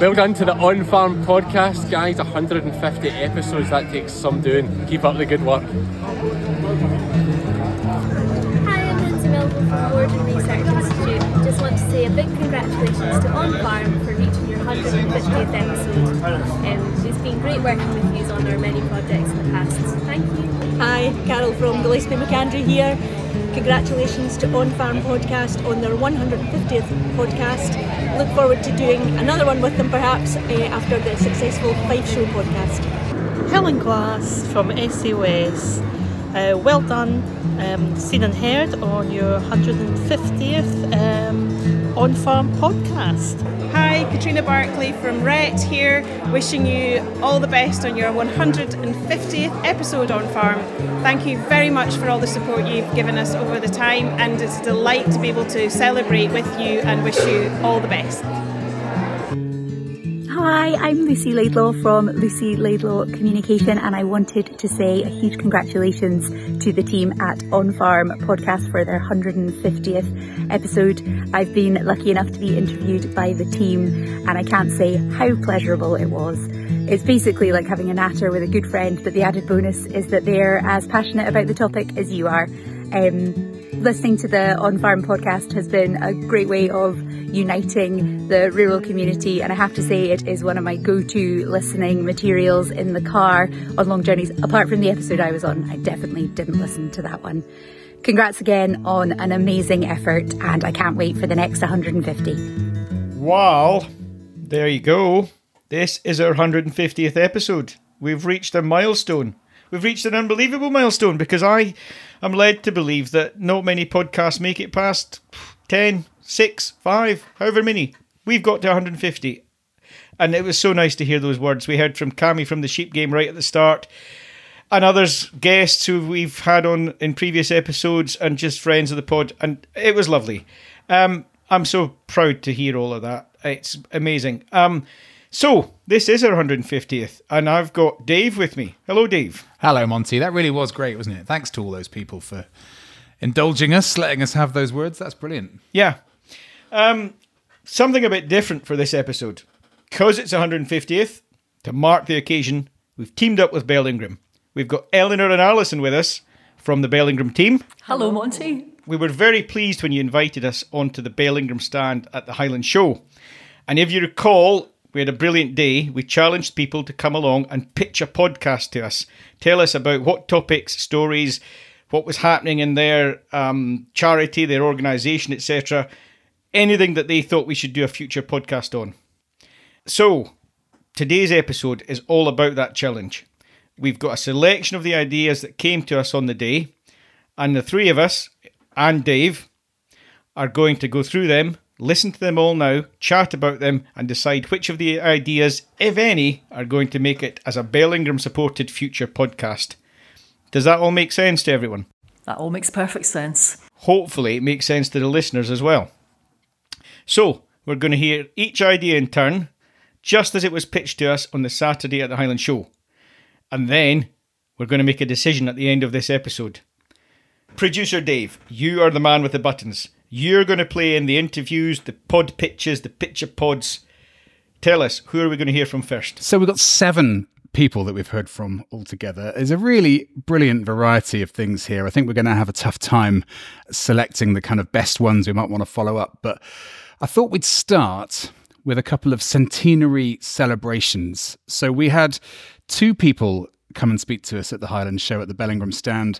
Well done to the On Farm podcast, guys. 150 episodes, that takes some doing. Keep up the good work. Hi, I'm Lindsay Melville from Warden Research Institute. Just want to say a big congratulations to On Farm for reaching your 150th episode. Um, it's been great working with you on our many projects in the past. Thank you. Hi, Carol from Gillespie McAndrew here. Congratulations to On Farm Podcast on their 150th podcast. Look forward to doing another one with them perhaps uh, after the successful Fife Show podcast. Helen Glass from SOS. Uh, well done, um, seen and heard on your 150th um, On Farm podcast. Hi, Katrina Barkley from RET here, wishing you all the best on your 150th episode on Farm. Thank you very much for all the support you've given us over the time, and it's a delight to be able to celebrate with you and wish you all the best. Hi, I'm Lucy Laidlaw from Lucy Laidlaw Communication, and I wanted to say a huge congratulations to the team at On Farm Podcast for their 150th episode. I've been lucky enough to be interviewed by the team, and I can't say how pleasurable it was. It's basically like having a natter with a good friend, but the added bonus is that they're as passionate about the topic as you are. Um, listening to the On Farm podcast has been a great way of uniting the rural community, and I have to say it is one of my go-to listening materials in the car on long journeys. Apart from the episode I was on, I definitely didn't listen to that one. Congrats again on an amazing effort, and I can't wait for the next 150. Well, there you go. This is our 150th episode. We've reached a milestone. We've reached an unbelievable milestone because I am led to believe that not many podcasts make it past 10, 6, 5, however many. We've got to 150. And it was so nice to hear those words. We heard from Cami from the Sheep Game right at the start, and others, guests who we've had on in previous episodes, and just friends of the pod. And it was lovely. Um, I'm so proud to hear all of that. It's amazing. Um, so, this is our 150th, and I've got Dave with me. Hello, Dave. Hello, Monty. That really was great, wasn't it? Thanks to all those people for indulging us, letting us have those words. That's brilliant. Yeah. Um, something a bit different for this episode. Because it's 150th, to mark the occasion, we've teamed up with Bell Ingram. We've got Eleanor and Alison with us from the Bell Ingram team. Hello, Monty. We were very pleased when you invited us onto the Bell Ingram stand at the Highland Show. And if you recall, we had a brilliant day. We challenged people to come along and pitch a podcast to us. Tell us about what topics, stories, what was happening in their um, charity, their organisation, etc. Anything that they thought we should do a future podcast on. So, today's episode is all about that challenge. We've got a selection of the ideas that came to us on the day, and the three of us, and Dave, are going to go through them listen to them all now, chat about them, and decide which of the ideas, if any, are going to make it as a Bell Ingram supported future podcast. Does that all make sense to everyone? That all makes perfect sense. Hopefully, it makes sense to the listeners as well. So, we're going to hear each idea in turn, just as it was pitched to us on the Saturday at the Highland Show. And then we're going to make a decision at the end of this episode. Producer Dave, you are the man with the buttons. You're going to play in the interviews, the pod pitches, the picture pods. Tell us, who are we going to hear from first? So we've got seven people that we've heard from altogether. There's a really brilliant variety of things here. I think we're going to have a tough time selecting the kind of best ones we might want to follow up. But I thought we'd start with a couple of centenary celebrations. So we had two people come and speak to us at the Highland Show at the Bell Ingram stand,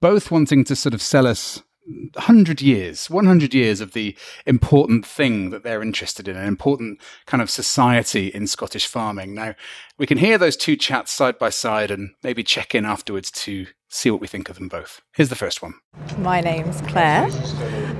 both wanting to sort of sell us 100 years, 100 years of the important thing that they're interested in, an important kind of society in Scottish farming. Now, we can hear those two chats side by side and maybe check in afterwards to see what we think of them both. Here's the first one. My name's Claire.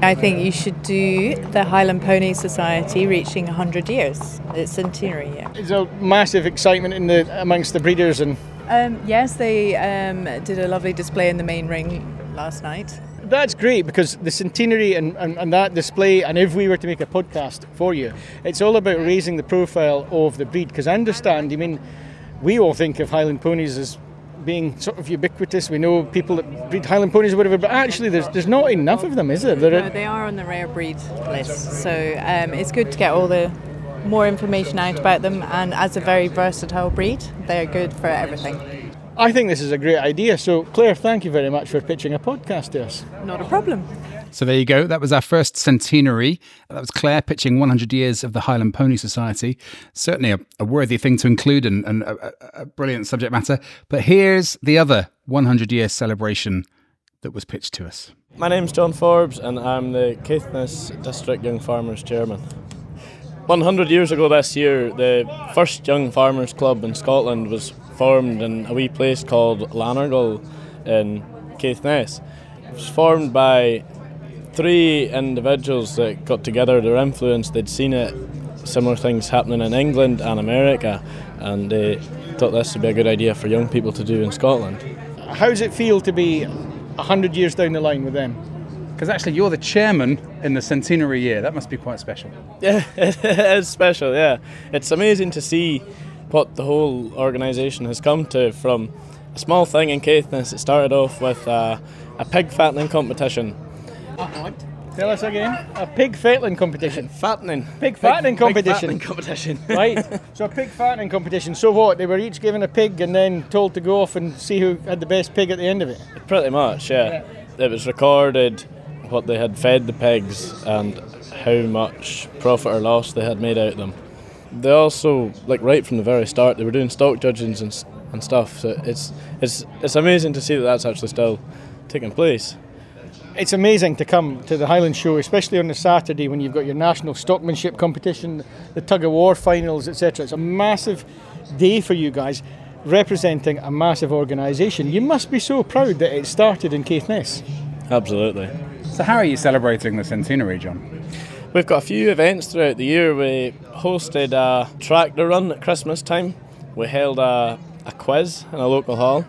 I think you should do the Highland Pony Society reaching 100 years. It's centenary year. Is there massive excitement in the amongst the breeders and Um, yes, they um, did a lovely display in the main ring last night. That's great because the centenary and, and, and that display, and if we were to make a podcast for you, it's all about raising the profile of the breed. Because I understand, I mean, we all think of Highland ponies as being sort of ubiquitous. We know people that breed Highland ponies or whatever, but actually, there's there's not enough of them, is there? there No, they are on the rare breed list, so um, it's good to get all the more information out about them. And as a very versatile breed, they're good for everything. I think this is a great idea. So, Claire, thank you very much for pitching a podcast to us. Not a problem. So there you go. That was our first centenary. That was Claire pitching 100 years of the Highland Pony Society. Certainly a, a worthy thing to include and, and a, a- a brilliant subject matter. But here's the other 100 year celebration that was pitched to us. My name's John Forbes and I'm the Caithness District Young Farmers Chairman. 100 years ago this year, the first Young Farmers Club in Scotland was formed in a wee place called Lanergill in Caithness. It was formed by three individuals that got together, their influence, they'd seen it, similar things happening in England and America, and they thought this would be a good idea for young people to do in Scotland. How does it feel to be 100 years down the line with them? Because actually, you're the chairman in the centenary year. That must be quite special. Yeah, it is special. Yeah, it's amazing to see what the whole organisation has come to from a small thing in Caithness. It started off with uh, a pig fattening competition. Tell us again. A pig fattening competition. Fattening. Pig fattening pig competition. fattening competition. right. So a pig fattening competition. So what? They were each given a pig and then told to go off and see who had the best pig at the end of it. Pretty much, yeah. It was recorded what they had fed the pigs and how much profit or loss they had made out of them. They also, like right from the very start, they were doing stock judgings and, and stuff. So it's it's it's amazing to see that that's actually still taking place. It's amazing to come to the Highland Show, especially on the Saturday when you've got your national stockmanship competition, the tug of war finals, etc. It's a massive day for you guys, representing a massive organisation. You must be so proud that it started in Caithness. Absolutely. So, how are you celebrating the centenary, John? We've got a few events throughout the year. We hosted a tractor run at Christmas time. We held a, a quiz in a local hall.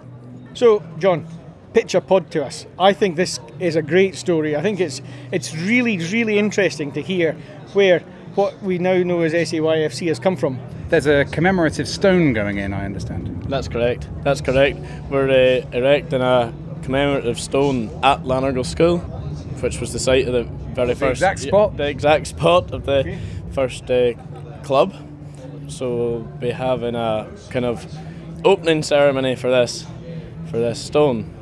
So, John, pitch a pod to us. I think this is a great story. I think it's it's really really interesting to hear where what we now know as SAYFC has come from. There's a commemorative stone going in, I understand. That's correct. That's correct. We're uh, erecting a commemorative stone at Lanergill School, which was the site of the very The first exact spot? the exact spot of the first uh, club. So we'll be having a kind of opening ceremony for this for this stone.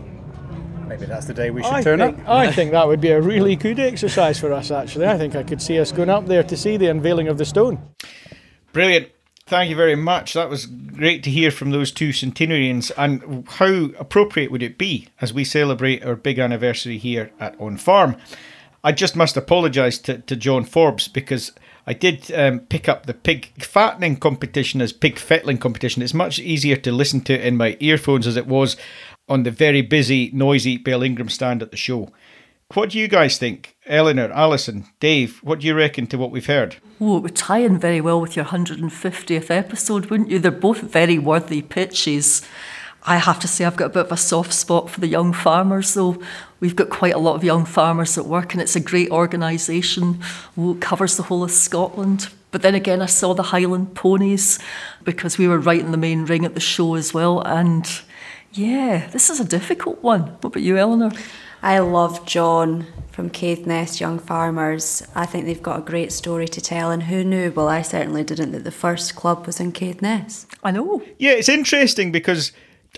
Maybe that's the day we should I turn think, up. I think that would be a really good exercise for us. Actually, I think I could see us going up there to see the unveiling of the stone. Brilliant. Thank you very much. That was great to hear from those two centenarians. And how appropriate would it be as we celebrate our big anniversary here at On Farm? I just must apologise to, to John Forbes because I did um, pick up the pig fattening competition as pig fettling competition. It's much easier to listen to in my earphones as it was on the very busy, noisy Bell Ingram stand at the show. What do you guys think? Eleanor, Alison, Dave, what do you reckon to what we've heard? Oh, it would tie in very well with your 150th episode, wouldn't you? They're both very worthy pitches. I have to say, I've got a bit of a soft spot for the young farmers, though. We've got quite a lot of young farmers at work, and it's a great organisation. Oh, covers the whole of Scotland. But then again, I saw the Highland ponies because we were right in the main ring at the show as well. And yeah, this is a difficult one. What about you, Eleanor? I love John from Caithness Young Farmers. I think they've got a great story to tell, and who knew? Well, I certainly didn't that the first club was in Caithness. I know. Yeah, it's interesting because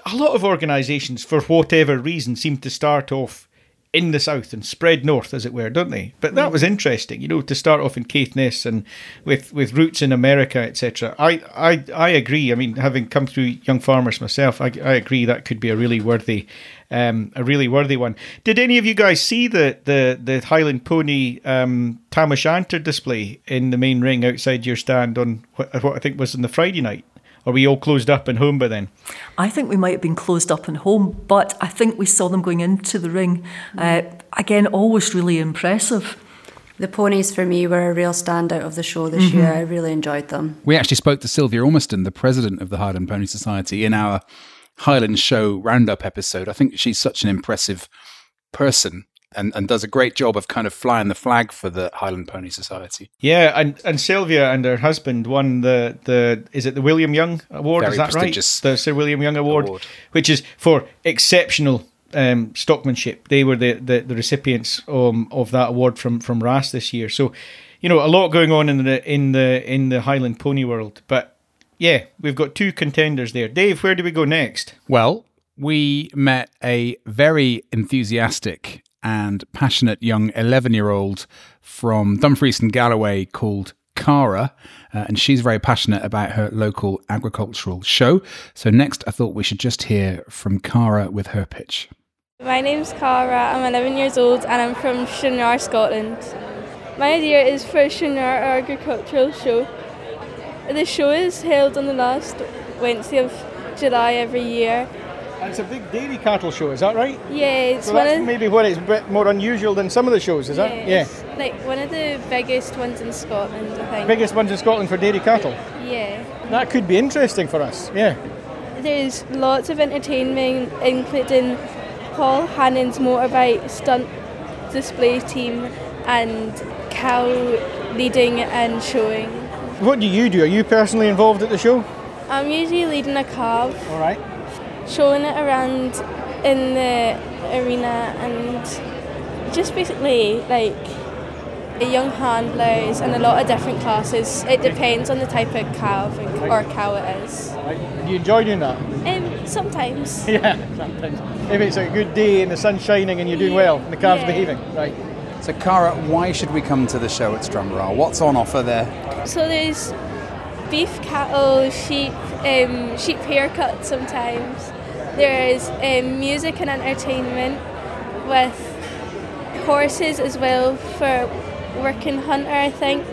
a lot of organisations, for whatever reason, seem to start off in the south and spread north, as it were, don't they? But that was interesting, you know, to start off in Caithness and with with roots in America, etc. I, I I agree. I mean, having come through Young Farmers myself, I, I agree that could be a really worthy. Um, a really worthy one. Did any of you guys see the the the Highland Pony um, Tam O'Shanter display in the main ring outside your stand on what, what I think was on the Friday night? Are we all closed up and home by then? I think we might have been closed up and home, but I think we saw them going into the ring. Uh, again, always really impressive. The ponies for me were a real standout of the show this Mhm. year. I really enjoyed them. We actually spoke to Sylvia Ormiston, the president of the Highland Pony Society, in our Highland Show roundup episode. I think she's such an impressive person and, and does a great job of kind of flying the flag for the Highland Pony Society. Yeah, and, and Sylvia and her husband won the, the is it the William Young Award? Very is that prestigious right? The Sir William Young Award, which is for exceptional um, stockmanship. They were the, the, the recipients um, of that award from from RAS this year. So, you know, a lot going on in the in the in the Highland Pony world. But yeah, we've got two contenders there. Dave, where do we go next? Well, we met a very enthusiastic and passionate young 11 year old from Dumfries and Galloway called Cara, uh, and she's very passionate about her local agricultural show. So, next, I thought we should just hear from Cara with her pitch. My name's Cara, I'm 11 years old and I'm from Stranraer, Scotland. My idea is for Stranraer agricultural show. The show is held on the last Wednesday of July every year. It's a big dairy cattle show, is that right? Yeah, it's so one that's of maybe what it's a bit more unusual than some of the shows, is that? yeah, like one of the biggest ones in Scotland, I think. Biggest ones in Scotland for dairy cattle. Yeah. That could be interesting for us. Yeah. There's lots of entertainment, including Paul Hannon's motorbike stunt display team and cow leading and showing. What do you do? Are you personally involved at the show? I'm usually leading a calf, All right. Showing it around in the arena and just basically like a young handlers and a lot of different classes. It depends on the type of calf or cow it is. Do you enjoy doing that? Um, sometimes. Yeah, sometimes. If it's a good day and the sun's shining and you're doing well and the calf's Yeah. behaving, right? So, Cara, why should we come to the show at Stranraer? What's on offer there? So there's beef cattle, sheep, um, sheep haircuts sometimes. There's um, music and entertainment with horses as well for working hunter, I think.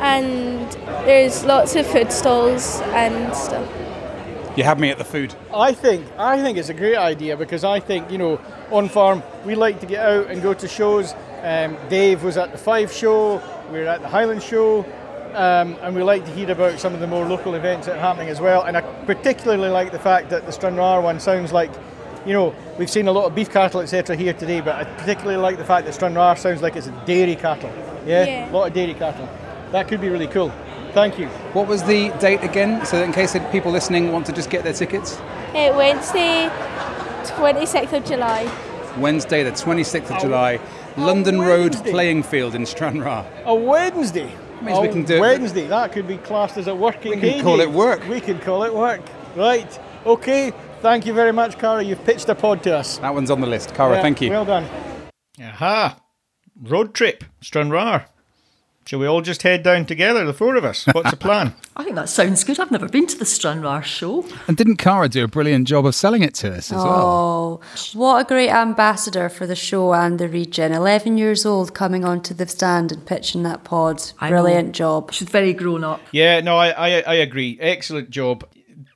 And there's lots of food stalls and stuff. You had me at the food. I think I think it's a great idea because I think you know on farm we like to get out and go to shows. Um, Dave was at the Fife Show. We were at the Highland Show. Um, and we like to hear about some of the more local events that are happening as well. And I particularly like the fact that the Stranraer one sounds like, you know, we've seen a lot of beef cattle, etc., here today, but I particularly like the fact that Stranraer sounds like it's dairy cattle. Yeah? Yeah. a lot of dairy cattle. That could be really cool. Thank you. What was the date again? So, that in case people listening want to just get their tickets? Uh, Wednesday, 26th of July. Wednesday, the 26th of July, London Road playing field in Stranraer. A Wednesday. Means we oh, can do it- Wednesday. That could be classed as a working day. We day. can call Dave. it work. We can call it work. Right. Okay. Thank you very much, Cara. You've pitched a pod to us. That one's on the list. Cara, Yeah, thank you. Well done. Aha. Road trip. Stranraer. Shall we all just head down together, the four of us? What's the plan? I think that sounds good. I've never been to the Stranraer show. And didn't Cara do a brilliant job of selling it to us as well? Oh, what a great ambassador for the show and the region. 11 years old coming onto the stand and pitching that pod. Brilliant job. She's very grown up. Yeah, no, I, I, I agree. Excellent job.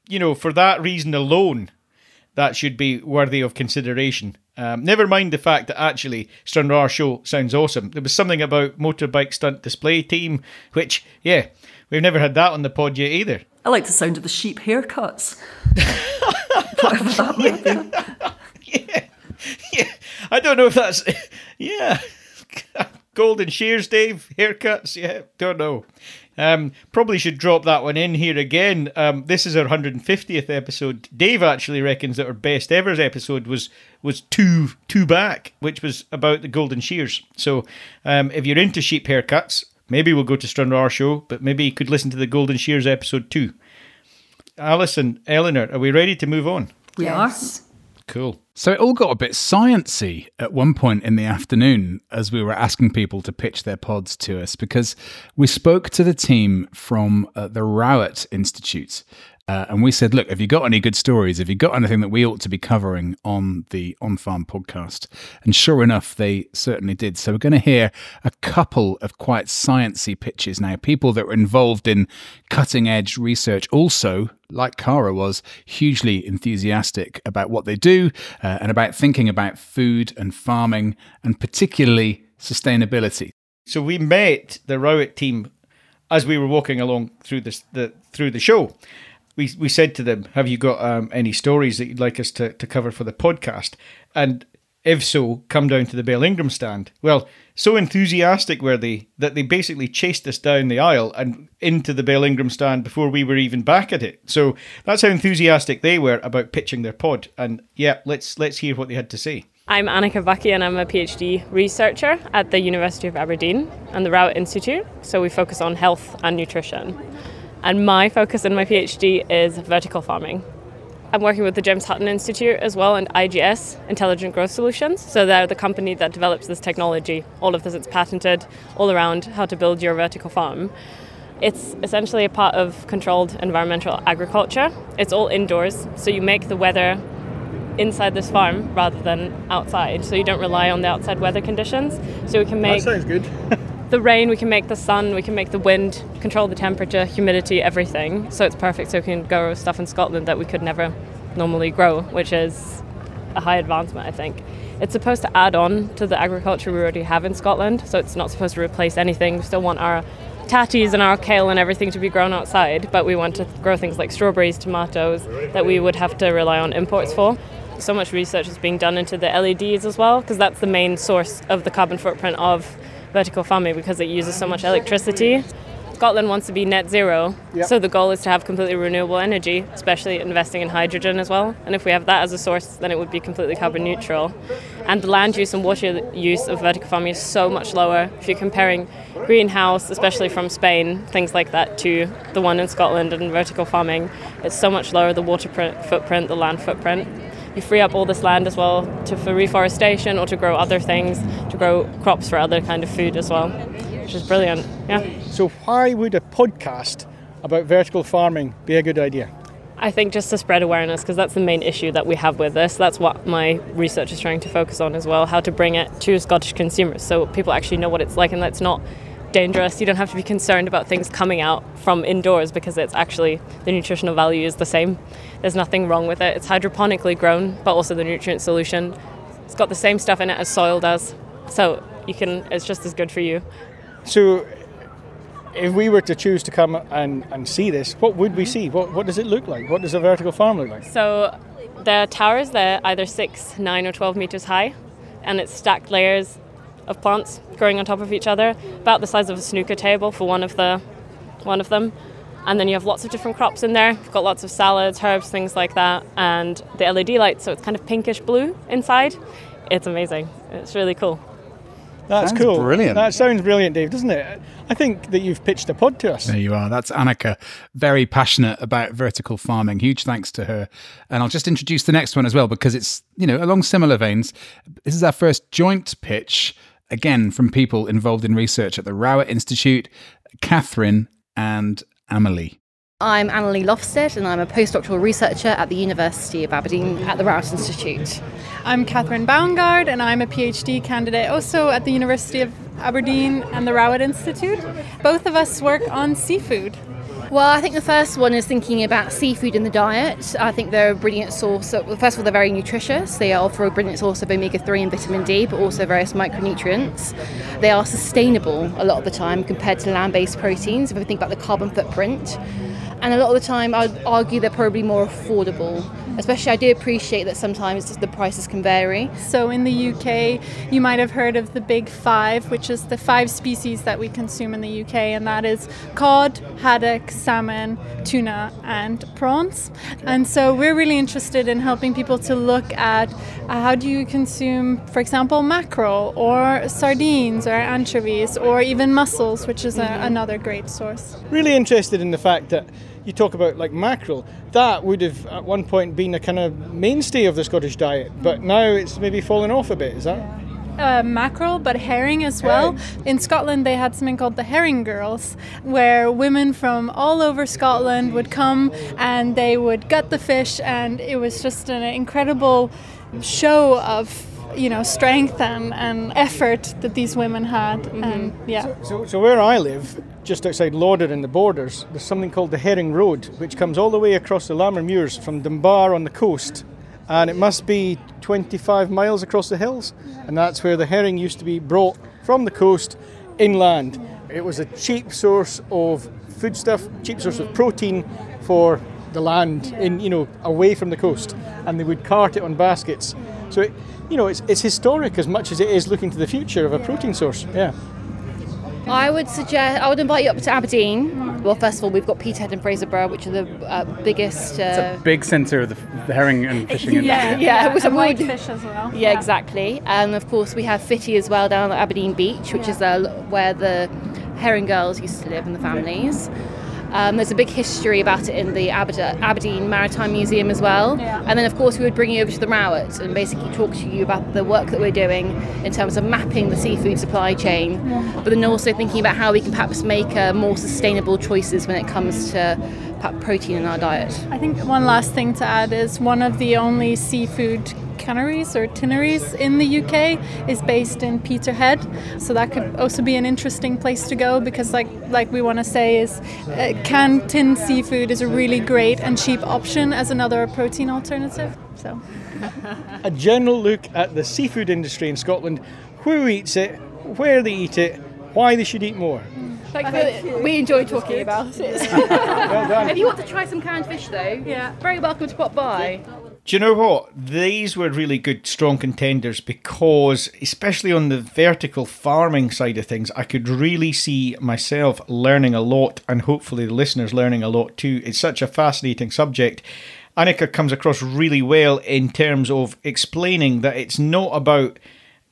You know, for that reason alone, that should be worthy of consideration. Um, never mind the fact that actually Stranraer show sounds awesome. There was something about motorbike stunt display team, which, yeah, we've never had that on the pod yet either. I like the sound of the sheep haircuts. Whatever that might be. Yeah. yeah, I don't know if that's, yeah, golden shears, Dave, haircuts, yeah, don't know. Um, probably should drop that one in here again. Um, this is our 150th episode. Dave actually reckons that our best ever episode was was two two back, which was about the golden shears. So um, if you're into sheep haircuts, maybe we'll go to Stranraer show, but maybe you could listen to the golden shears episode two. Alison, Eleanor, are we ready to move on? We Yes. Cool. So it all got a bit sciency at one point in the afternoon as we were asking people to pitch their pods to us because we spoke to the team from uh, the Rowett Institute uh, and we said, look, have you got any good stories? Have you got anything that we ought to be covering on the On Farm podcast? And sure enough, they certainly did. So we're going to hear a couple of quite sciencey pitches now. People that were involved in cutting edge research, also like Cara was, hugely enthusiastic about what they do uh, and about thinking about food and farming and particularly sustainability. So we met the Rowett team as we were walking along through this the through the show we we said to them, "Have you got um, any stories that you'd like us to, to cover for the podcast?" And if so, come down to the Bell Ingram stand. Well, so enthusiastic were they that they basically chased us down the aisle and into the Bell Ingram stand before we were even back at it. So that's how enthusiastic they were about pitching their pod. And yeah, let's let's hear what they had to say. I'm Annika Bucky and I'm a PhD researcher at the University of Aberdeen and the Rowett Institute. So we focus on health and nutrition. And my focus in my PhD is vertical farming. I'm working with the James Hutton Institute as well and IGS, Intelligent Growth Solutions. So they're the company that develops this technology. All of this is patented all around how to build your vertical farm. It's essentially a part of controlled environmental agriculture. It's all indoors, so you make the weather inside this farm rather than outside. So you don't rely on the outside weather conditions. So we can make That sounds good. the rain, we can make the sun, we can make the wind, control the temperature, humidity, everything. So it's perfect. So we can grow stuff in Scotland that we could never normally grow, which is a high advancement, I think. It's supposed to add on to the agriculture we already have in Scotland, so it's not supposed to replace anything. We still want our tatties and our kale and everything to be grown outside, but we want to grow things like strawberries, tomatoes that we would have to rely on imports for. So much research is being done into the LEDs as well, because that's the main source of the carbon footprint of vertical farming because it uses so much electricity. Scotland wants to be net zero, Yep. so the goal is to have completely renewable energy, especially investing in hydrogen as well. And if we have that as a source, then it would be completely carbon neutral. And the land use and water use of vertical farming is so much lower if you're comparing greenhouse, especially from Spain, things like that, to the one in Scotland and vertical farming. It's so much lower the water print, footprint, the land footprint. You free up all this land as well to for reforestation or to grow other things, to grow crops for other kind of food as well, which is brilliant. Yeah. So why would a podcast about vertical farming be a good idea? I think just to spread awareness because that's the main issue that we have with this. That's what my research is trying to focus on as well, how to bring it to Scottish consumers so people actually know what it's like and that's not dangerous. You don't have to be concerned about things coming out from indoors because it's actually the nutritional value is the same. There's nothing wrong with it. It's hydroponically grown, but also the nutrient solution. It's got the same stuff in it as soil does. So you can it's just as good for you. So if we were to choose to come and, and see this, what would we see? What, what does it look like? What does a vertical farm look like? So the towers they're either six, nine, or twelve meters high, and it's stacked layers of plants growing on top of each other, about the size of a snooker table for one of the one of them. And then you have lots of different crops in there. You've got lots of salads, herbs, things like that, and the LED lights, so it's kind of pinkish blue inside. It's amazing. It's really cool. That's Sounds cool. brilliant. That sounds brilliant, Dave, doesn't it? I think that you've pitched a pod to us. There you are. That's Annika, very passionate about vertical farming. Huge thanks to her. And I'll just introduce the next one as well because it's, you know, along similar veins. This is our first joint pitch, again, from people involved in research at the Rowett Institute, Catherine and Amelie. I'm Annalie Lofstead and I'm a postdoctoral researcher at the University of Aberdeen at the Rowett Institute. I'm Catherine Baungard and I'm a PhD candidate also at the University of Aberdeen and the Rowett Institute. Both of us work on seafood. Well, I think the first one is thinking about seafood in the diet. I think they're a brilliant source. Of, well, first of all, they're very nutritious. They offer a brilliant source of omega 3 and vitamin D, but also various micronutrients. They are sustainable a lot of the time compared to land based proteins, if we think about the carbon footprint. And a lot of the time, I'd argue they're probably more affordable. Especially, I do appreciate that sometimes the prices can vary. So, in the UK, you might have heard of the Big Five, which is the five species that we consume in the UK, and that is cod, haddock, salmon, tuna, and prawns. And so, we're really interested in helping people to look at uh, how do you consume, for example, mackerel, or sardines, or anchovies, or even mussels, which is a, another great source. Really interested in the fact that you talk about like mackerel, that would have at one point been a kind of mainstay of the Scottish diet, but now it's maybe fallen off a bit. Is that? uh, mackerel, but herring as well. In Scotland, they had something called the Herring Girls, where women from all over Scotland would come and they would gut the fish, and it was just an incredible show of you know strength and, and effort that these women had mm-hmm. and yeah So, so where I live, just outside Lauder in the borders, there's something called the Herring Road, which comes all the way across the Lammermuirs from Dunbar on the coast, and it must be 25 miles across the hills, and that's where the herring used to be brought from the coast inland. It was a cheap source of foodstuff, cheap source of protein for the land in you know away from the coast, and they would cart it on baskets. So it, you know it's, it's historic as much as it is looking to the future of a protein source. Yeah. I would suggest, I would invite you up to Aberdeen. Well, first of all, we've got Peterhead and Fraserburgh, which are the uh, biggest. Uh, It's a big centre of the, the herring and fishing. in yeah, there. yeah, and so we would- whitefish as well. Yeah, exactly. And of course, we have Fitty as well down at Aberdeen Beach, which is uh, where the herring girls used to live and the families. Um, there's a big history about it in the Aberd- Aberdeen Maritime Museum as well. Yeah. And then, of course, we would bring you over to the Rowett and basically talk to you about the work that we're doing in terms of mapping the seafood supply chain, Yeah. but then also thinking about how we can perhaps make uh, more sustainable choices when it comes to protein in our diet. I think one last thing to add is one of the only seafood canneries or tinneries in the UK is based in Peterhead, so that could also be an interesting place to go because, like, like we want to say, is uh, canned tin seafood is a really great and cheap option as another protein alternative. So. a general look at the seafood industry in Scotland, who eats it, where they eat it, why they should eat more. Like the, we enjoy talking about it. done. if you want to try some canned fish, though, yeah, very welcome to pop by. Do you know what? These were really good, strong contenders because, especially on the vertical farming side of things, I could really see myself learning a lot and hopefully the listeners learning a lot too. It's such a fascinating subject. Annika comes across really well in terms of explaining that it's not about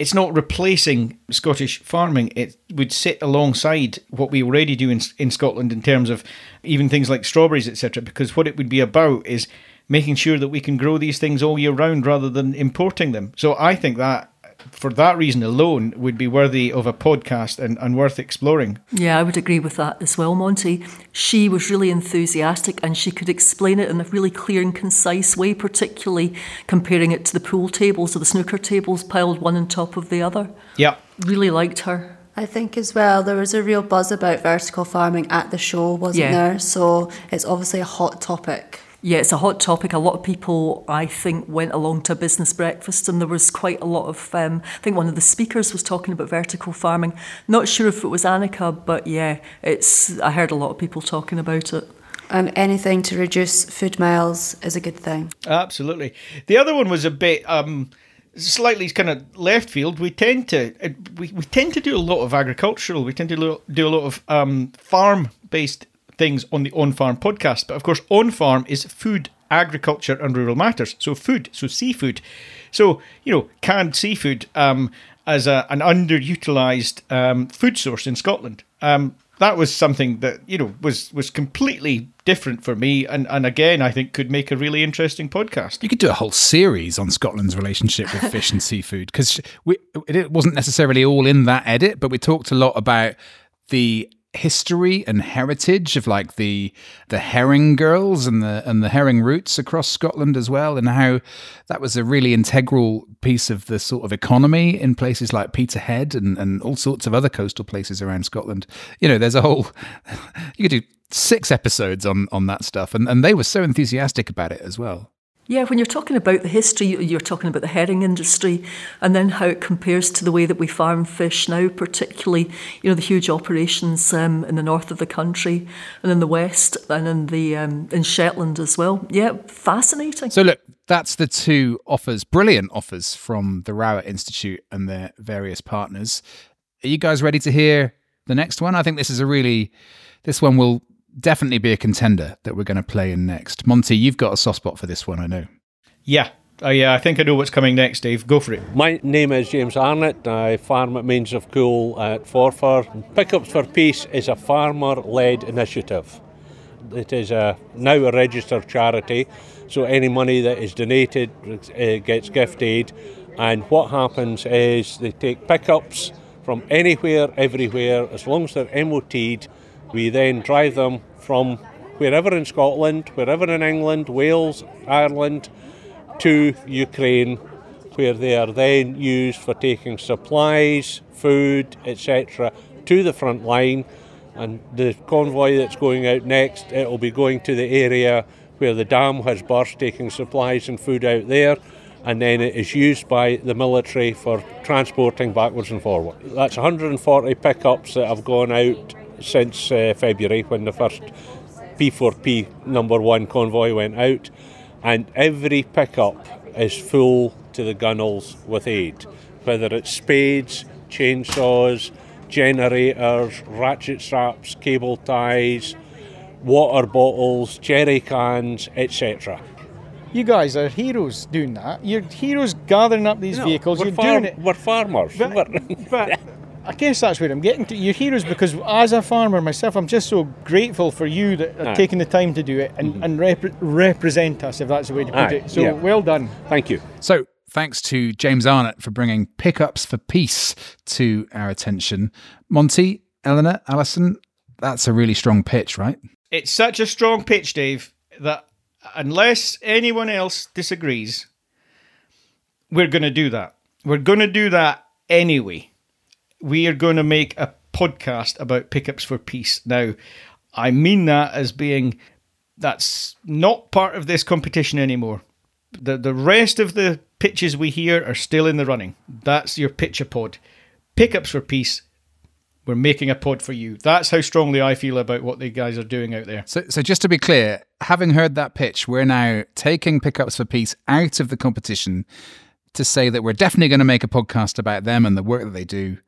it's not replacing Scottish farming. It would sit alongside what we already do in, in Scotland in terms of even things like strawberries, etc. Because what it would be about is making sure that we can grow these things all year round rather than importing them. So I think that, for that reason alone, would be worthy of a podcast and, and worth exploring. Yeah, I would agree with that as well, Monty. She was really enthusiastic and she could explain it in a really clear and concise way, particularly comparing it to the pool tables or the snooker tables piled one on top of the other. Yeah. Really liked her. I think as well there was a real buzz about vertical farming at the show, wasn't Yeah. there? So it's obviously a hot topic. Yeah, it's a hot topic. A lot of people, I think, went along to a business breakfast, and there was quite a lot of. Um, I think one of the speakers was talking about vertical farming. Not sure if it was Annika, but yeah, it's. I heard a lot of people talking about it. And anything to reduce food miles is a good thing. Absolutely. The other one was a bit um, slightly kind of left field. We tend to uh, we, we tend to do a lot of agricultural. We tend to lo- do a lot of um, farm based things on the On Farm podcast. But of course, On Farm is food, agriculture, and rural matters. So food, so seafood. So you know, canned seafood um, as a, an underutilized um, food source in Scotland. Um, that was something that you know was was completely different for me, and and again, I think could make a really interesting podcast. You could do a whole series on Scotland's relationship with fish and seafood because it wasn't necessarily all in that edit, but we talked a lot about the history and heritage of like the the herring girls and the and the herring routes across Scotland as well and how that was a really integral piece of the sort of economy in places like Peterhead and, and all sorts of other coastal places around Scotland. You know, there's a whole you could do six episodes on on that stuff and, and they were so enthusiastic about it as well. Yeah, when you're talking about the history, you're talking about the herring industry and then how it compares to the way that we farm fish now, particularly, you know, the huge operations um, in the north of the country and in the west and in the um, in Shetland as well. Yeah, fascinating. So look, that's the two offers, brilliant offers from the Rowett Institute and their various partners. Are you guys ready to hear the next one? I think this is a really, this one will definitely be a contender that we're going to play in next. Monty, you've got a soft spot for this one, I know. Yeah. Uh, yeah, I think I know what's coming next, Dave. Go for it. My name is James Arnott. I farm at Mains of Cool at Forfar. Pickups for Peace is a farmer led initiative. It is a, now a registered charity, so any money that is donated uh, gets gift aid. And what happens is they take pickups from anywhere, everywhere, as long as they're MOT'd. We then drive them from wherever in Scotland, wherever in England, Wales, Ireland, to Ukraine, where they are then used for taking supplies, food, etc., to the front line. And the convoy that's going out next, it will be going to the area where the dam has burst, taking supplies and food out there. And then it is used by the military for transporting backwards and forward. That's 140 pickups that have gone out since uh, February when the first P4P number one convoy went out, and every pickup is full to the gunnels with aid, whether it's spades, chainsaws, generators, ratchet straps, cable ties, water bottles, jerry cans, etc. You guys are heroes doing that. You're heroes gathering up these No, vehicles. You're farm- doing it. We're farmers. But, but I guess that's where I'm getting to. You're heroes because as a farmer myself, I'm just so grateful for you that are Aye. taking the time to do it and, mm-hmm. and repre- represent us, if that's the way to put Aye, it. So yeah. well done. Thank you. So, thanks to James Arnott for bringing Pickups for Peace to our attention. Monty, Eleanor, Alison, that's a really strong pitch, right? It's such a strong pitch, Dave, that unless anyone else disagrees, we're going to do that. We're going to do that anyway. We are going to make a podcast about pickups for peace. Now, I mean that as being that's not part of this competition anymore. The the rest of the pitches we hear are still in the running. That's your pitch a pod. Pickups for peace. We're making a pod for you. That's how strongly I feel about what the guys are doing out there. So, so just to be clear, having heard that pitch, we're now taking Pickups for Peace out of the competition to say that we're definitely going to make a podcast about them and the work that they do.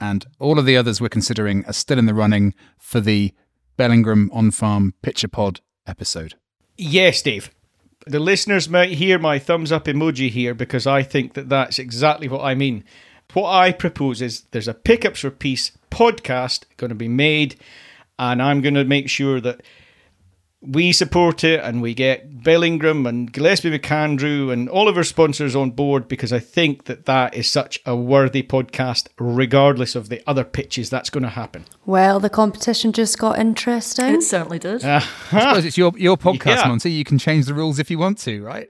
And all of the others we're considering are still in the running for the Bell Ingram on farm Pitcher Pod episode. Yes, Dave. The listeners might hear my thumbs up emoji here because I think that that's exactly what I mean. What I propose is there's a Pickups for Peace podcast going to be made, and I'm going to make sure that we support it and we get Bell Ingram and Gillespie McAndrew and all of our sponsors on board because I think that that is such a worthy podcast, regardless of the other pitches that's going to happen. Well, the competition just got interesting. It certainly did. I suppose it's your, your podcast, Yeah. Monty. You can change the rules if you want to, right?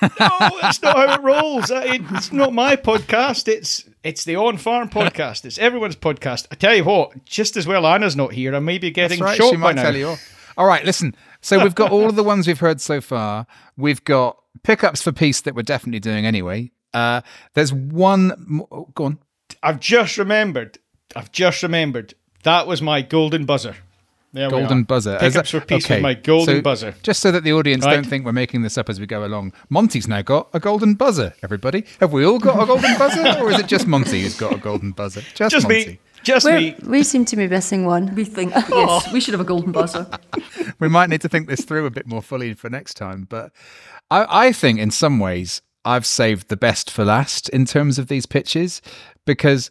no, that's not how it rolls. Uh, It's not my podcast. It's it's the On Farm podcast. It's everyone's podcast. I tell you what, just as well Anna's not here. I may be getting That's right. shot She by might now. All. Right, listen. So we've got all of the ones we've heard so far. We've got pickups for peace that we're definitely doing anyway. Uh, there's one. oh, Go on. I've just remembered. I've just remembered. That was my golden buzzer. There we golden buzzer. Pickups that- for peace okay, was my golden so buzzer. Just so that the audience Right. don't think we're making this up as we go along. Monty's now got a golden buzzer. Everybody, have we all got a golden buzzer, or is it just Monty who's got a golden buzzer? Just, Just Monty. me. Just We're- me. We seem to be missing one. We think, yes, we should have a golden buzzer. we might need to think this through a bit more fully for next time. But I, I think in some ways I've saved the best for last in terms of these pitches because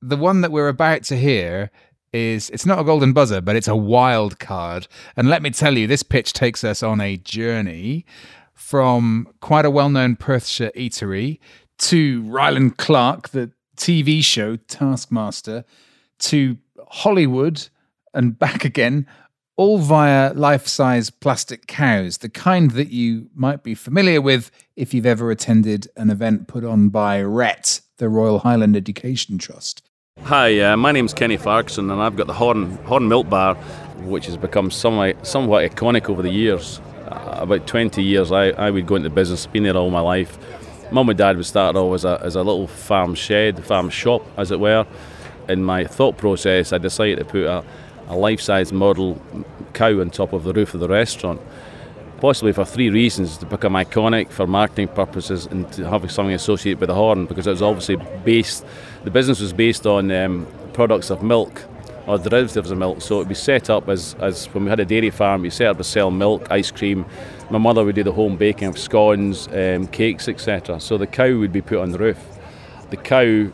the one that we're about to hear is it's not a golden buzzer, but it's a wild card. And let me tell you, this pitch takes us on a journey from quite a well-known Perthshire eatery to Rylan Clark, the TV show Taskmaster, to Hollywood and back again, all via life size plastic cows, the kind that you might be familiar with if you've ever attended an event put on by RET, the Royal Highland Education Trust. Hi, uh, my name's Kenny Farquharson, and I've got the Horn Horn Milk Bar, which has become somewhat somewhat iconic over the years. Uh, about 20 years, I, I would go into business, been there all my life. Mum and Dad would start off as a, as a little farm shed, farm shop, as it were. In my thought process, I decided to put a, a life-size model cow on top of the roof of the restaurant possibly for three reasons to become iconic for marketing purposes and to have something associated with the horn because it was obviously based the business was based on um, products of milk or derivatives of milk so it would be set up as, as when we had a dairy farm we set up to sell milk ice cream my mother would do the home baking of scones um, cakes etc so the cow would be put on the roof the cow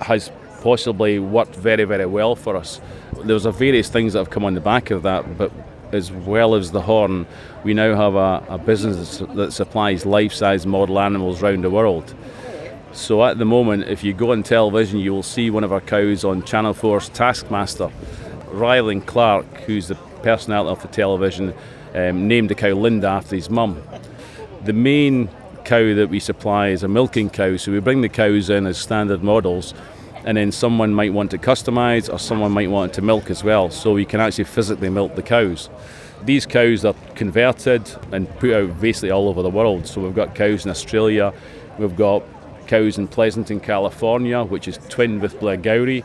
has possibly worked very, very well for us. There's a various things that have come on the back of that, but as well as the horn, we now have a, a business that supplies life size model animals around the world. So at the moment, if you go on television, you will see one of our cows on Channel 4's Taskmaster. Rylan Clark, who's the personality of the television, um, named the cow Linda after his mum. The main cow that we supply is a milking cow, so we bring the cows in as standard models, and then someone might want to customize or someone might want to milk as well, so we can actually physically milk the cows. These cows are converted and put out basically all over the world. So we've got cows in Australia, we've got cows in Pleasanton, California, which is twinned with Blairgowrie.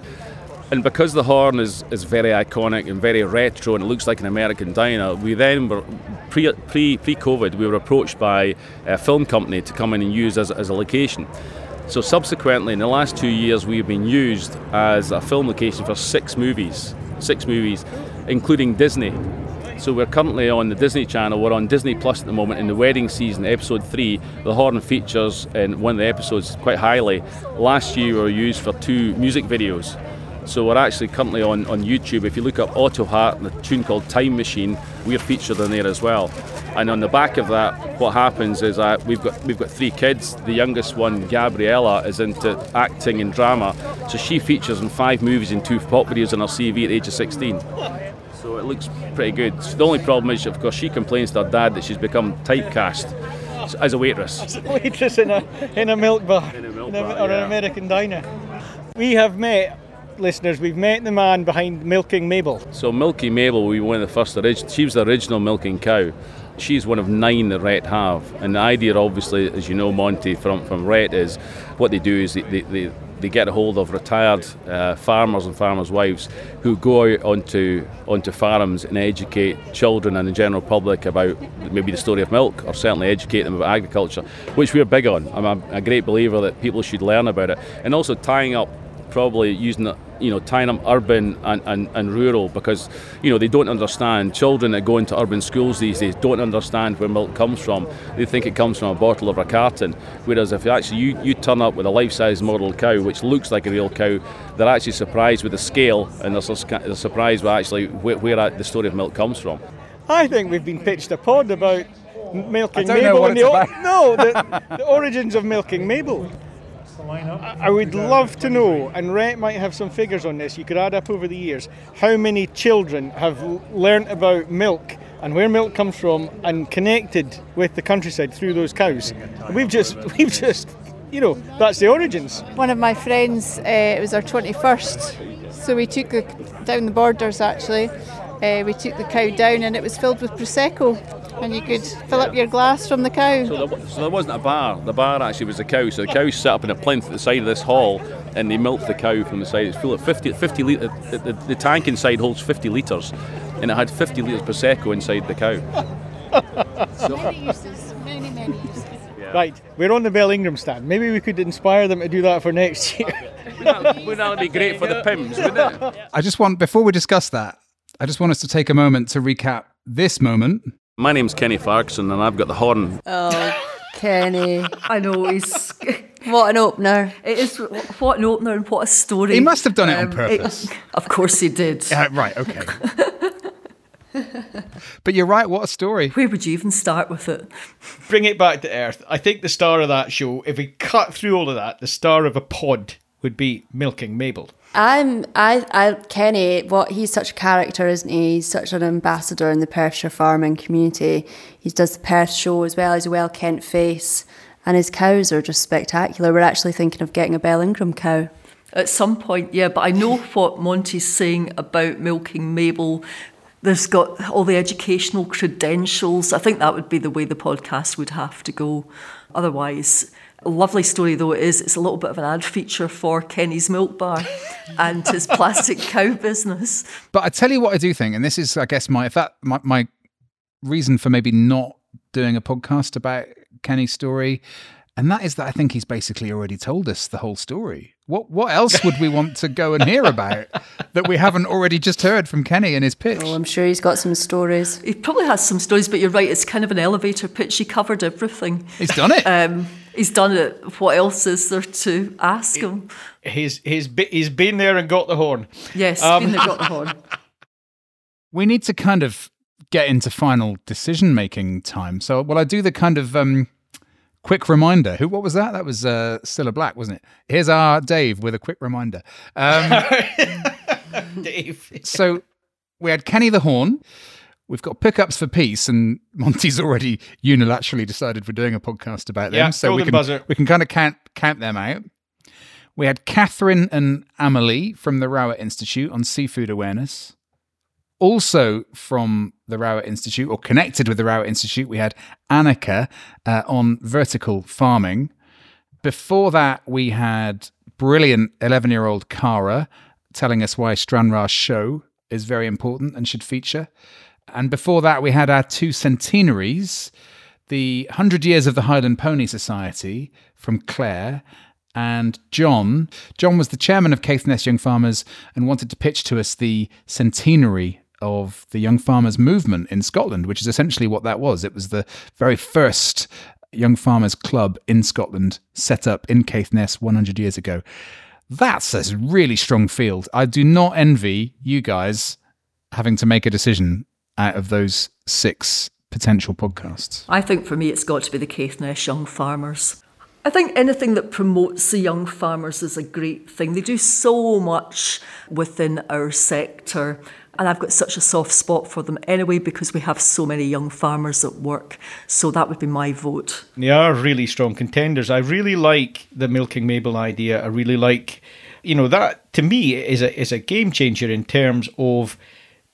And because the horn is, is very iconic and very retro and it looks like an American diner, we then were pre pre pre COVID we were approached by a film company to come in and use as, as a location. So subsequently, in the last two years, we've been used as a film location for six movies, six movies, including Disney. So we're currently on the Disney Channel. We're on Disney Plus at the moment in the wedding season, episode three. The horn features in one of the episodes quite highly. Last year, we were used for two music videos. So we're actually currently on, on YouTube. If you look up Otto Hart and a tune called Time Machine, we're featured in there as well. And on the back of that, what happens is that we've got we've got three kids. The youngest one, Gabriella, is into acting and drama, so she features in five movies and two pop videos on her CV at the age of 16. So it looks pretty good. So the only problem is, of course, she complains to her dad that she's become typecast as a waitress. As a waitress in a in a milk bar, In a milk in a- bar, or an. American diner. We have met, listeners. We've met the man behind Milking Mabel. So Milky Mabel, we of the first. She was the original milking cow. She's one of nine that RHET have, and the idea, obviously, as you know, Monty from from RHET is what they do is they they, they, they get a hold of retired uh, farmers and farmers' wives who go out onto onto farms and educate children and the general public about maybe the story of milk, or certainly educate them about agriculture, which we're big on. I'm a, a great believer that people should learn about it, and also tying up probably using it, you know, tying them urban and, and, and rural because, you know, they don't understand. Children that go into urban schools these days don't understand where milk comes from. They think it comes from a bottle or a carton. Whereas if you actually you, you turn up with a life-size model cow, which looks like a real cow, they're actually surprised with the scale and they're, sus- they're surprised with actually where, where the story of milk comes from. I think we've been pitched a pod about milking I don't know Mabel what and it's the o- about. no the, the origins of milking Mabel. I I would love to know, and RHET might have some figures on this. You could add up over the years how many children have l- learnt about milk and where milk comes from, and connected with the countryside through those cows. We've just, we've just, you know, that's the origins. One of my friends, uh, it was our 21st, so we took the down the borders actually. Uh, we took the cow down and it was filled with prosecco, and you could fill up your glass from the cow. So there, so there wasn't a bar. The bar actually was a cow. So the cow sat up in a plinth at the side of this hall, and they milked the cow from the side. It's full of 50, 50 litre. The, the, the tank inside holds 50 litres, and it had 50 litres prosecco inside the cow. Many uses, many, many uses. Right, we're on the Bell Ingram stand. Maybe we could inspire them to do that for next year. Wouldn't that be great for the Pimm's, wouldn't it? I just want, before we discuss that, I just want us to take a moment to recap this moment. My name's Kenny Farquharson, and I've got the horn. Oh, Kenny. I know he's. What an opener! It is what an opener and what a story. He must have done it on Um, purpose. of course he did. Uh, right, okay. but you're right, what a story. Where would you even start with it? Bring it back to earth. I think the star of that show, if we cut through all of that, the star of a pod would be Milking Mabel. I'm I I Kenny. What he's such a character, isn't he? He's such an ambassador in the Perthshire farming community. He does the Perth show as well. He's a well Kent face, and his cows are just spectacular. We're actually thinking of getting a Bell Ingram cow. At some point, yeah, but I know what Monty's saying about milking Mabel. There's got all the educational credentials. I think that would be the way the podcast would have to go. Otherwise, lovely story though it is, it's a little bit of an ad feature for Kenny's Milk Bar and his plastic cow business. But I tell you what I do think, and this is, I guess, my if that my, my reason for maybe not doing a podcast about Kenny's story, and that is that I think he's basically already told us the whole story. What what else would we want to go and hear about that we haven't already just heard from Kenny in his pitch? Oh, I'm sure he's got some stories. He probably has some stories, but you're right, it's kind of an elevator pitch. He covered everything. He's done it. Um, he's done it. What else is there to ask him? He's he's be- he's been there and got the horn. Yes, Um, been there, got the horn. we need to kind of get into final decision making time. So, will I do the kind of um, quick reminder? Who? What was that? That was uh, Cilla Black, wasn't it? Here's our Dave with a quick reminder. Um, Dave. so we had Kenny the Horn. We've got pickups for peace, and Monty's already unilaterally decided we're doing a podcast about them. Yeah, so we can buzzer. we can kind of count count them out. We had Catherine and Amelie from the Rowett Institute on seafood awareness. Also from the Rowett Institute, or connected with the Rowett Institute, we had Annika uh, on vertical farming. Before that, we had brilliant 11 year old Cara telling us why Stranraer's show is very important and should feature. And before that, we had our two centenaries the 100 Years of the Highland Pony Society from Claire and John. John was the chairman of Caithness Young Farmers and wanted to pitch to us the centenary of the Young Farmers movement in Scotland, which is essentially what that was. It was the very first Young Farmers Club in Scotland set up in Caithness 100 years ago. That's a really strong field. I do not envy you guys having to make a decision out of those six potential podcasts. I think for me, it's got to be the Caithness Young Farmers. I think anything that promotes the young farmers is a great thing. They do so much within our sector, and I've got such a soft spot for them anyway because we have so many young farmers at work. So that would be my vote. They are really strong contenders. I really like the Milking Mabel idea. I really like, you know, that to me is a is a game changer in terms of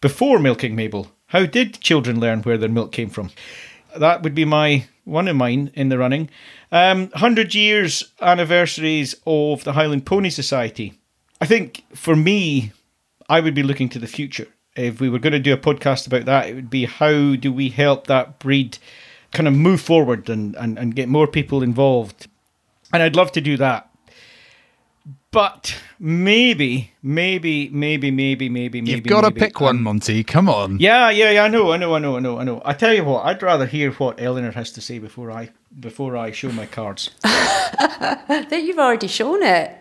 before Milking Mabel. How did children learn where their milk came from? That would be my one of mine in the running. Um, Hundred years anniversaries of the Highland Pony Society. I think for me, I would be looking to the future. If we were going to do a podcast about that, it would be how do we help that breed kind of move forward and, and, and get more people involved. And I'd love to do that. But maybe, maybe, maybe, maybe, maybe, maybe. You've got to pick one, Monty. Come on. Yeah, yeah, yeah. I know, I know, I know, I know, I know. I tell you what, I'd rather hear what Eleanor has to say before I before I show my cards. I think you've already shown it.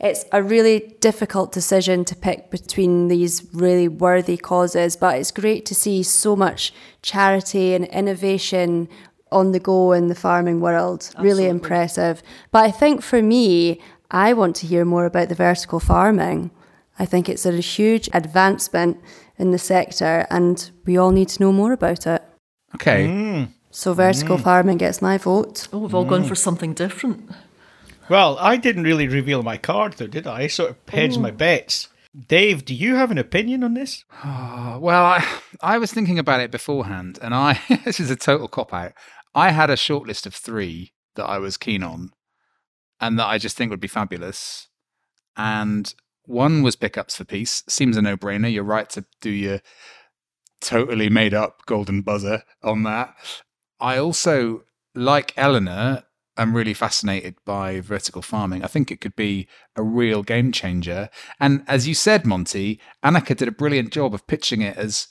It's a really difficult decision to pick between these really worthy causes, but it's great to see so much charity and innovation on the go in the farming world. Really impressive. But I think for me, I want to hear more about the vertical farming. I think it's a huge advancement in the sector, and we all need to know more about it. Okay. Mm. So, vertical farming gets my vote. Oh, we've all gone for something different. Well, I didn't really reveal my card though, did I? I sort of hedged my bets. Dave, do you have an opinion on this? Uh, well, I, I was thinking about it beforehand, and I this is a total cop out. I had a short list of three that I was keen on, and that I just think would be fabulous. And one was pickups for peace. Seems a no brainer. You're right to do your totally made up golden buzzer on that. I also, like Eleanor, I'm really fascinated by vertical farming. I think it could be a real game changer. And as you said, Monty, Annika did a brilliant job of pitching it as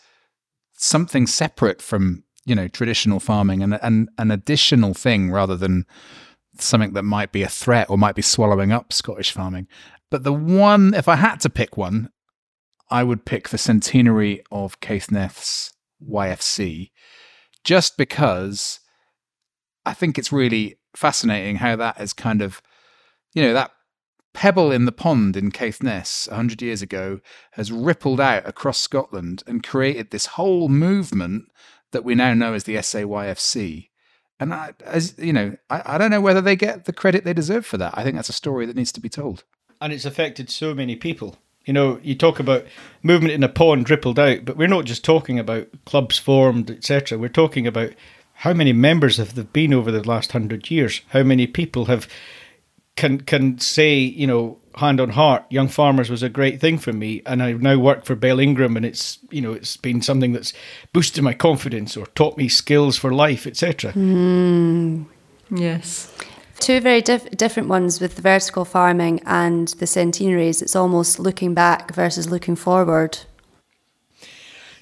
something separate from you know traditional farming and, and an additional thing rather than something that might be a threat or might be swallowing up Scottish farming. But the one, if I had to pick one, I would pick the centenary of Caithness YFC, just because I think it's really fascinating how that is kind of, you know, that pebble in the pond in Caithness 100 years ago has rippled out across Scotland and created this whole movement that we now know as the SAYFC. And I, as you know, I, I don't know whether they get the credit they deserve for that. I think that's a story that needs to be told. And it's affected so many people. You know, you talk about movement in a pond rippled out, but we're not just talking about clubs formed, etc. We're talking about how many members have there been over the last hundred years? How many people have can can say, you know, hand on heart, young farmers was a great thing for me, and I've now work for Bell Ingram, and it's you know it's been something that's boosted my confidence or taught me skills for life, etc. Mm. Yes. Two very diff- different ones with the vertical farming and the centenaries. It's almost looking back versus looking forward.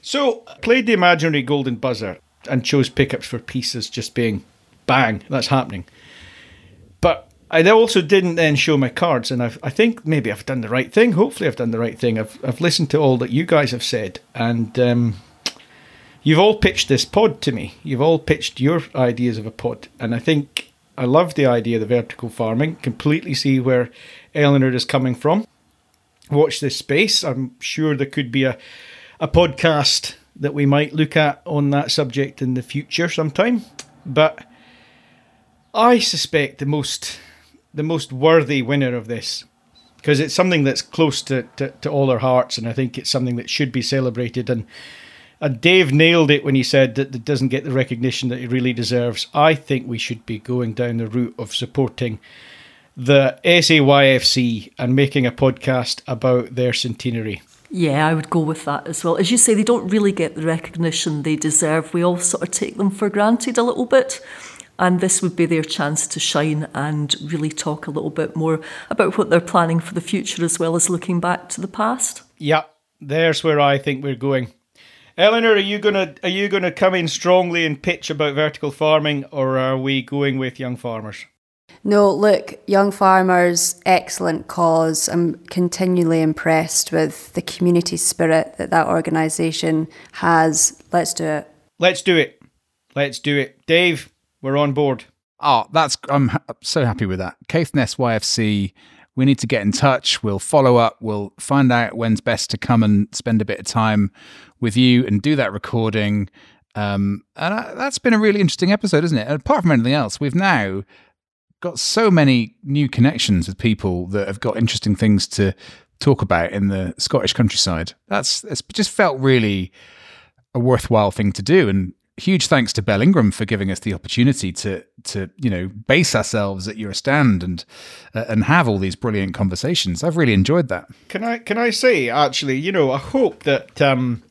So played the imaginary golden buzzer and chose pickups for pieces just being bang, that's happening. But I also didn't then show my cards, and I've, I think maybe I've done the right thing. Hopefully, I've done the right thing. I've, I've listened to all that you guys have said, and um, you've all pitched this pod to me. You've all pitched your ideas of a pod, and I think I love the idea of the vertical farming. Completely see where Eleanor is coming from. Watch this space. I'm sure there could be a a podcast that we might look at on that subject in the future sometime. But I suspect the most the most worthy winner of this because it's something that's close to, to, to all our hearts, and I think it's something that should be celebrated. And and Dave nailed it when he said that it doesn't get the recognition that it really deserves. I think we should be going down the route of supporting the SAYFC and making a podcast about their centenary. Yeah, I would go with that as well. As you say, they don't really get the recognition they deserve. We all sort of take them for granted a little bit. And this would be their chance to shine and really talk a little bit more about what they're planning for the future as well as looking back to the past. Yeah, there's where I think we're going. Eleanor, are you gonna are you gonna come in strongly and pitch about vertical farming, or are we going with young farmers? No, look, young farmers, excellent cause. I'm continually impressed with the community spirit that that organisation has. Let's do it. Let's do it. Let's do it. Dave, we're on board. Oh, that's I'm so happy with that. Caithness YFC. We need to get in touch. We'll follow up. We'll find out when's best to come and spend a bit of time with you and do that recording. Um, and uh, that's been a really interesting episode, isn't it? And apart from anything else, we've now got so many new connections with people that have got interesting things to talk about in the Scottish countryside. That's it's just felt really a worthwhile thing to do, and huge thanks to Bell Ingram for giving us the opportunity to to you know base ourselves at your stand and uh, and have all these brilliant conversations. I've really enjoyed that. Can I can I say actually, you know, I hope that um,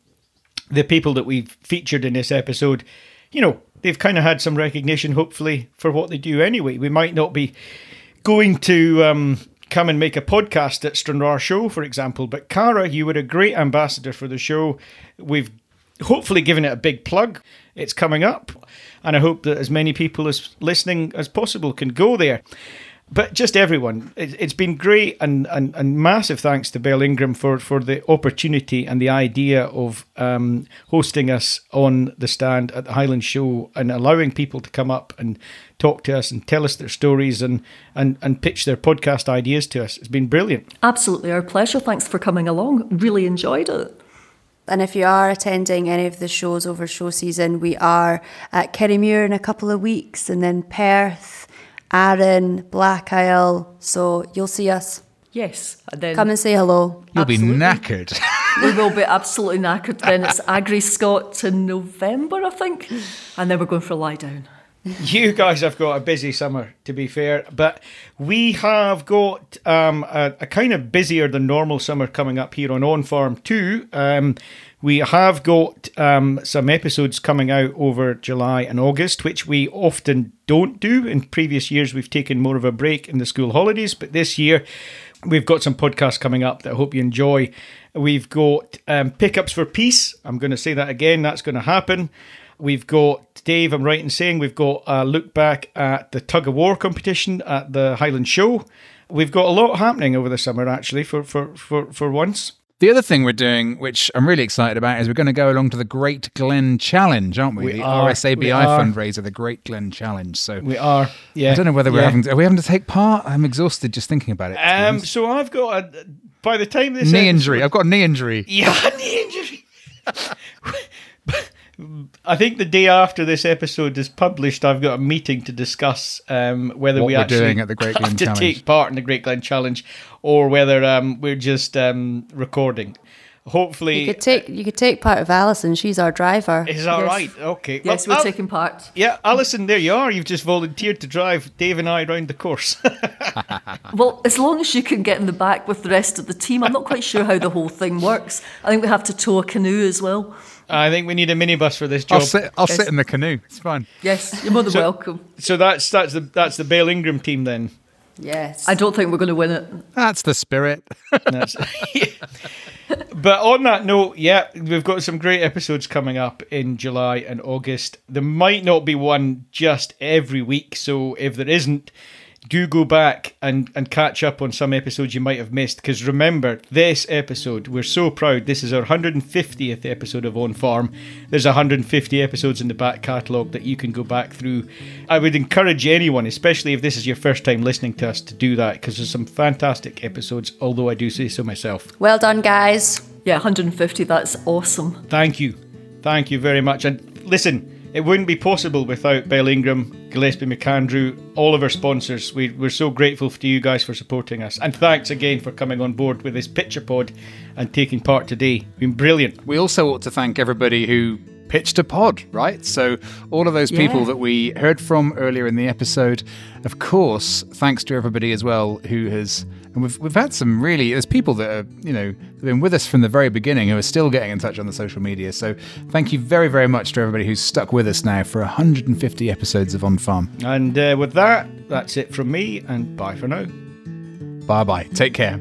the people that we've featured in this episode, you know, they've kind of had some recognition, hopefully, for what they do anyway. We might not be going to um, come and make a podcast at Stranraer Show, for example, but Cara, you were a great ambassador for the show. We've hopefully given it a big plug. It's coming up, and I hope that as many people as listening as possible can go there. But just everyone, it, has been great, and, and, and massive thanks to Bell Ingram for, for the opportunity and the idea of um, hosting us on the stand at the Highland Show and allowing people to come up and talk to us and tell us their stories and, and, and pitch their podcast ideas to us. It's been brilliant. Absolutely, our pleasure. Thanks for coming along. Really enjoyed it. And if you are attending any of the shows over show season, we are at Kirriemuir in a couple of weeks and then Perth, Arran, Black Isle. So you'll see us. Yes. And then Come and say hello. You'll absolutely. be knackered. we will be absolutely knackered. Then it's AgriScot in November, I think. And then we're going for a lie down. You guys have got a busy summer, to be fair, but we have got um, a, a, kind of busier than normal summer coming up here on OnFARM too. Um, we have got um, some episodes coming out over July and August, which we often don't do. In previous years, we've taken more of a break in the school holidays, but this year we've got some podcasts coming up that I hope you enjoy. We've got um, Pickups for Peace. I'm going to say that again, that's going to happen. We've got Dave, I'm right in saying we've got a look back at the tug of war competition at the Highland Show. We've got a lot happening over the summer, actually, for, for, for, for once. The other thing we're doing, which I'm really excited about, is we're going to go along to the Great Glen Challenge, aren't we? we the are, RSABI are. fundraiser, the Great Glen Challenge. So we are. Yeah. I don't know whether we're yeah. having to, are we having to take part. I'm exhausted just thinking about it. Um. So I've got a. By the time this knee episode, injury, I've got a knee injury. Yeah, knee injury. I think the day after this episode is published, I've got a meeting to discuss um, whether What we we're actually doing at the Great Glen have to Challenge. take part in the Great Glen Challenge, or whether um, we're just um, recording. Hopefully, You could take you could take part of Alison. She's our driver. is that right? Okay. Yes, Well, we're Al- taking part. Yeah, Alison, there you are. You've just volunteered to drive Dave and I around the course. Well, as long as you can get in the back with the rest of the team, I'm not quite sure how the whole thing works. I think we have to tow a canoe as well. I think we need a minibus for this job. I'll sit. I'll Yes. sit in the canoe. It's fine. Yes, you're more than So- welcome. So that's that's the that's the Bell Ingram team then. Yes. I don't think we're going to win it. That's the spirit. That's, but on that note, yeah, we've got some great episodes coming up in July and August. There might not be one just every week, so if there isn't, do go back and, and catch up on some episodes you might have missed. Because remember, this episode, we're so proud. This is our 150th episode of OnFARM. There's 150 episodes in the back catalogue that you can go back through. I would encourage anyone, especially if this is your first time listening to us, to do that because there's some fantastic episodes, although I do say so myself. Well done, guys. Yeah, 150, that's awesome. Thank you. Thank you very much. And listen, it wouldn't be possible without Bell Ingram, Gillespie McAndrew, all of our sponsors. We, we're so grateful to you guys for supporting us. And thanks again for coming on board with this pitch a pod and taking part today. It's been brilliant. We also ought to thank everybody who pitched a pod, right? So, all of those people Yeah. that we heard from earlier in the episode, of course, thanks to everybody as well who has. And we've, we've had some really, there's people that are, you know, have been with us from the very beginning who are still getting in touch on the social media. So, thank you very, very much to everybody who's stuck with us now for 150 episodes of OnFARM. And uh, with that, that's it from me, and bye for now. Bye bye. Take care.